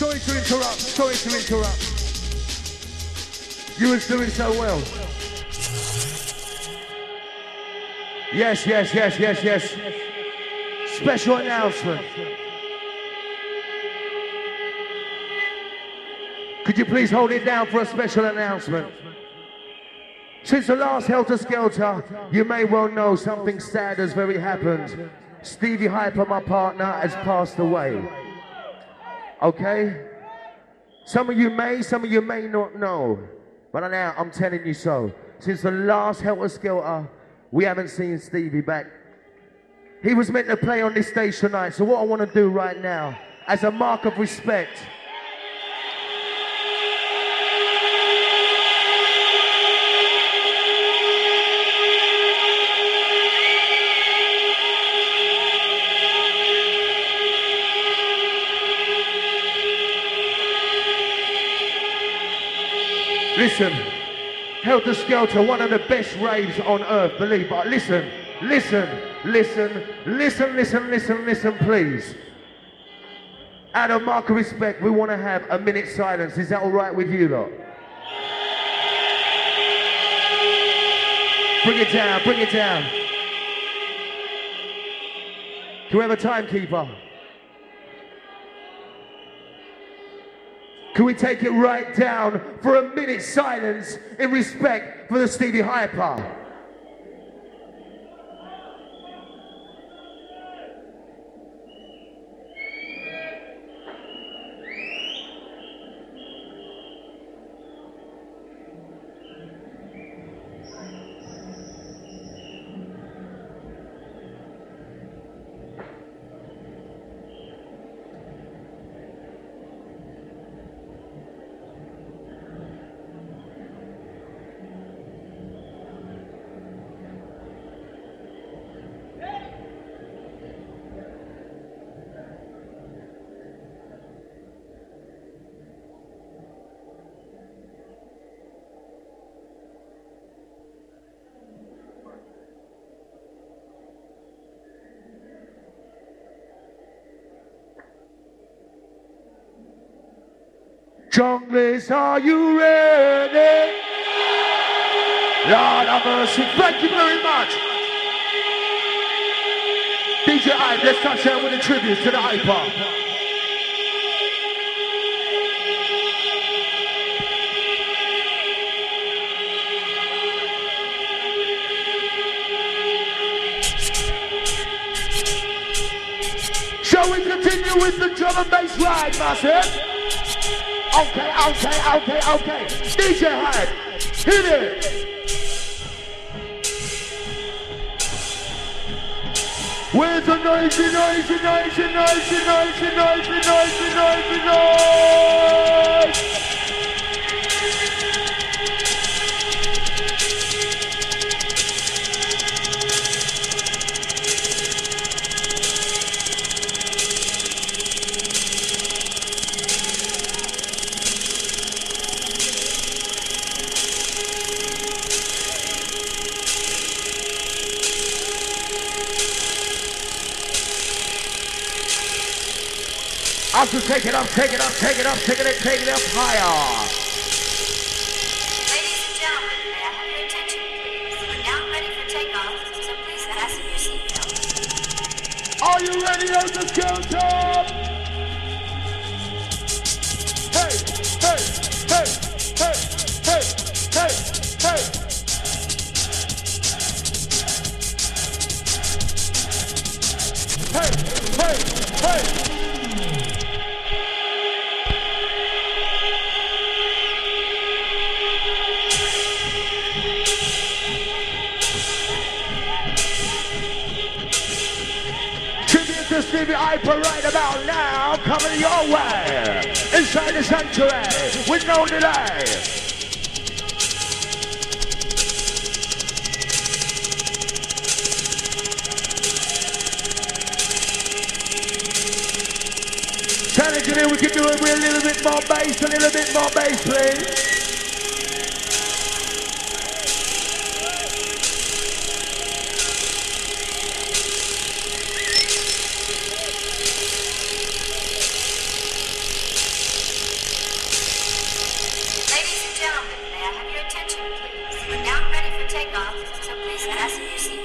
Sorry to interrupt. Sorry to interrupt. You was doing so well. Yes, yes, yes, yes, yes. Special announcement. Could you please hold it down for a special announcement? Since the last Helter Skelter, you may well know something sad has very happened. Stevie Hyper, my partner, has passed away. Okay? Some of you may, some of you may not know. But now I'm telling you so. Since the last Helter Skelter, we haven't seen Stevie back. He was meant to play on this stage tonight. So what I want to do right now, as a mark of respect, Listen, Helter Skelter, one of the best raves on earth, believe but listen, listen, listen, listen, listen, listen, listen, please. Out of mark of respect, we want to have a minute silence. Is that all right with you lot? Bring it down, bring it down. Do we have a timekeeper? Can we take it right down for a minute silence in respect for the Stevie Hyper? Junglers, are you ready? Lord have mercy. Thank you very much. DJ Hype, let's touch down with a tribute to the Hyper. Shall we continue with the drum and bass ride, massive? Okay, okay, okay, okay. DJ Hype, hit it. Where's the noisy, noisy, noisy, noisy, noisy, noisy, noisy, noisy, noisy? Take it up, take it up, take it up, take it up, take it up higher. Ladies and gentlemen, may I have your attention, please? We're now ready for takeoff, so please fasten your seatbelts. Are you ready, Skelter? Hey, hey, hey, hey, hey, hey, hey. Stevie Hyper right about now, coming your way. Inside the sanctuary, with no delay. Challenging we can do a little bit more bass, a little bit more bass, please. Takeoff, so please fasten your seatbelt.